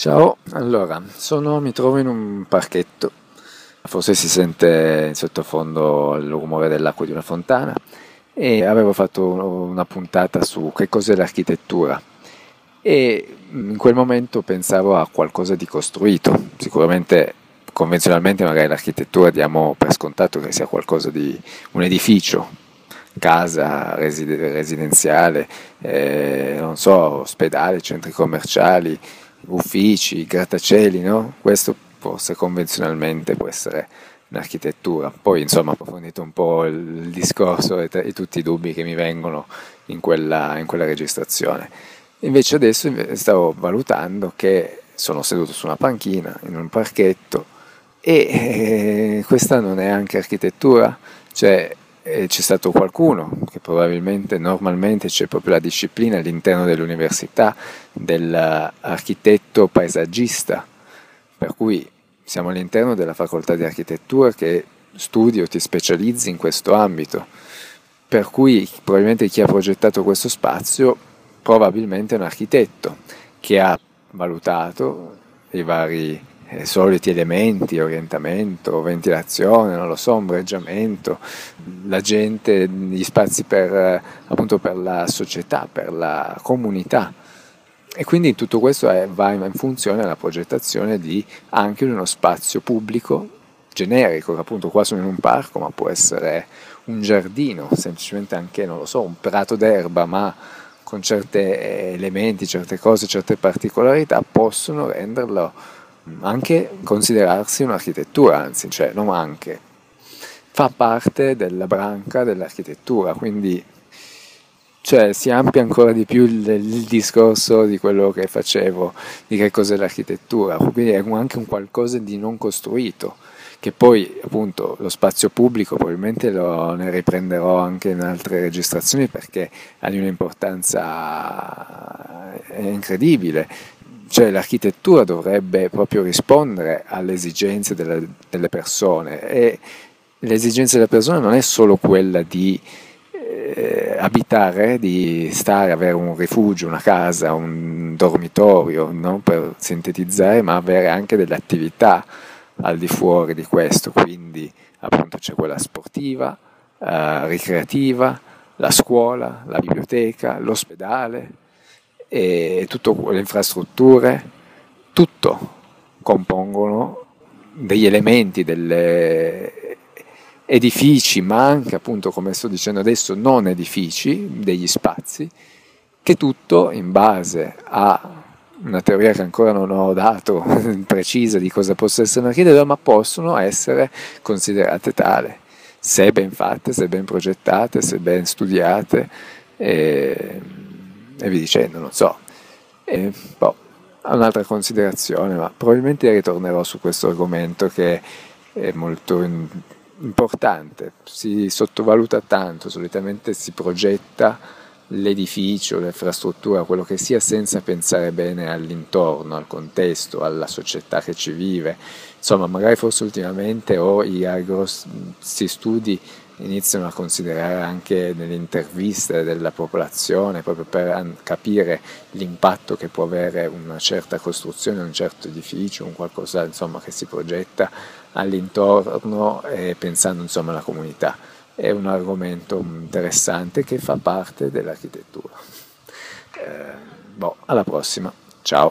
Ciao, allora, sono, mi trovo in un parchetto, forse si sente in sottofondo il rumore dell'acqua di una fontana. E avevo fatto una puntata su che cos'è l'architettura. E in quel momento pensavo a qualcosa di costruito, sicuramente convenzionalmente magari l'architettura diamo per scontato che sia qualcosa di un edificio, casa residenziale, eh, non so, ospedale, centri commerciali, uffici, grattacieli, no? Questo forse convenzionalmente può essere un'architettura. Poi insomma approfondito un po' il discorso e, e tutti i dubbi che mi vengono in quella, in quella registrazione. Invece adesso stavo valutando che sono seduto su una panchina in un parchetto e eh, questa non è anche architettura, cioè eh, c'è stato qualcuno che probabilmente normalmente c'è proprio la disciplina all'interno dell'università dell'architetto paesaggista, per cui siamo all'interno della facoltà di architettura che studi o ti specializzi in questo ambito, per cui probabilmente chi ha progettato questo spazio probabilmente è un architetto che ha valutato i vari eh, soliti elementi, orientamento, ventilazione, non lo so, ombreggiamento, la gente, gli spazi per, eh, appunto per la società, per la comunità. E quindi tutto questo è, va in funzione della progettazione di anche uno spazio pubblico generico, che appunto qua sono in un parco, ma può essere un giardino, semplicemente anche, non lo so, un prato d'erba, ma con certi elementi, certe cose, certe particolarità possono renderlo anche considerarsi un'architettura, anzi, cioè non anche, fa parte della branca dell'architettura, quindi cioè, si amplia ancora di più il, il, discorso di quello che facevo, di che cos'è l'architettura, quindi è anche un qualcosa di non costruito, che poi appunto lo spazio pubblico probabilmente lo, ne riprenderò anche in altre registrazioni perché ha di un'importanza incredibile, cioè l'architettura dovrebbe proprio rispondere alle esigenze delle, delle persone e l'esigenza delle persone non è solo quella di eh, abitare, di stare, avere un rifugio, una casa, un dormitorio, no? per sintetizzare, ma avere anche delle attività al di fuori di questo, quindi appunto c'è quella sportiva, eh, ricreativa, la scuola, la biblioteca, l'ospedale, e tutte le infrastrutture, tutto compongono degli elementi, degli edifici, ma anche appunto come sto dicendo adesso non edifici, degli spazi, che tutto in base a una teoria che ancora non ho dato precisa di cosa possa essere un'architettura, ma possono essere considerate tale, se ben fatte, se ben progettate, se ben studiate. E e via dicendo, non so. E, boh, un'altra considerazione, ma probabilmente ritornerò su questo argomento che è molto in, importante, si sottovaluta tanto, solitamente si progetta l'edificio, l'infrastruttura, quello che sia senza pensare bene all'intorno, al contesto, alla società che ci vive. Insomma, magari forse ultimamente o i grossi studi iniziano a considerare anche nelle interviste della popolazione proprio per capire l'impatto che può avere una certa costruzione, un certo edificio, un qualcosa insomma, che si progetta all'intorno e pensando insomma alla comunità. È un argomento interessante che fa parte dell'architettura. Eh, boh, alla prossima, ciao!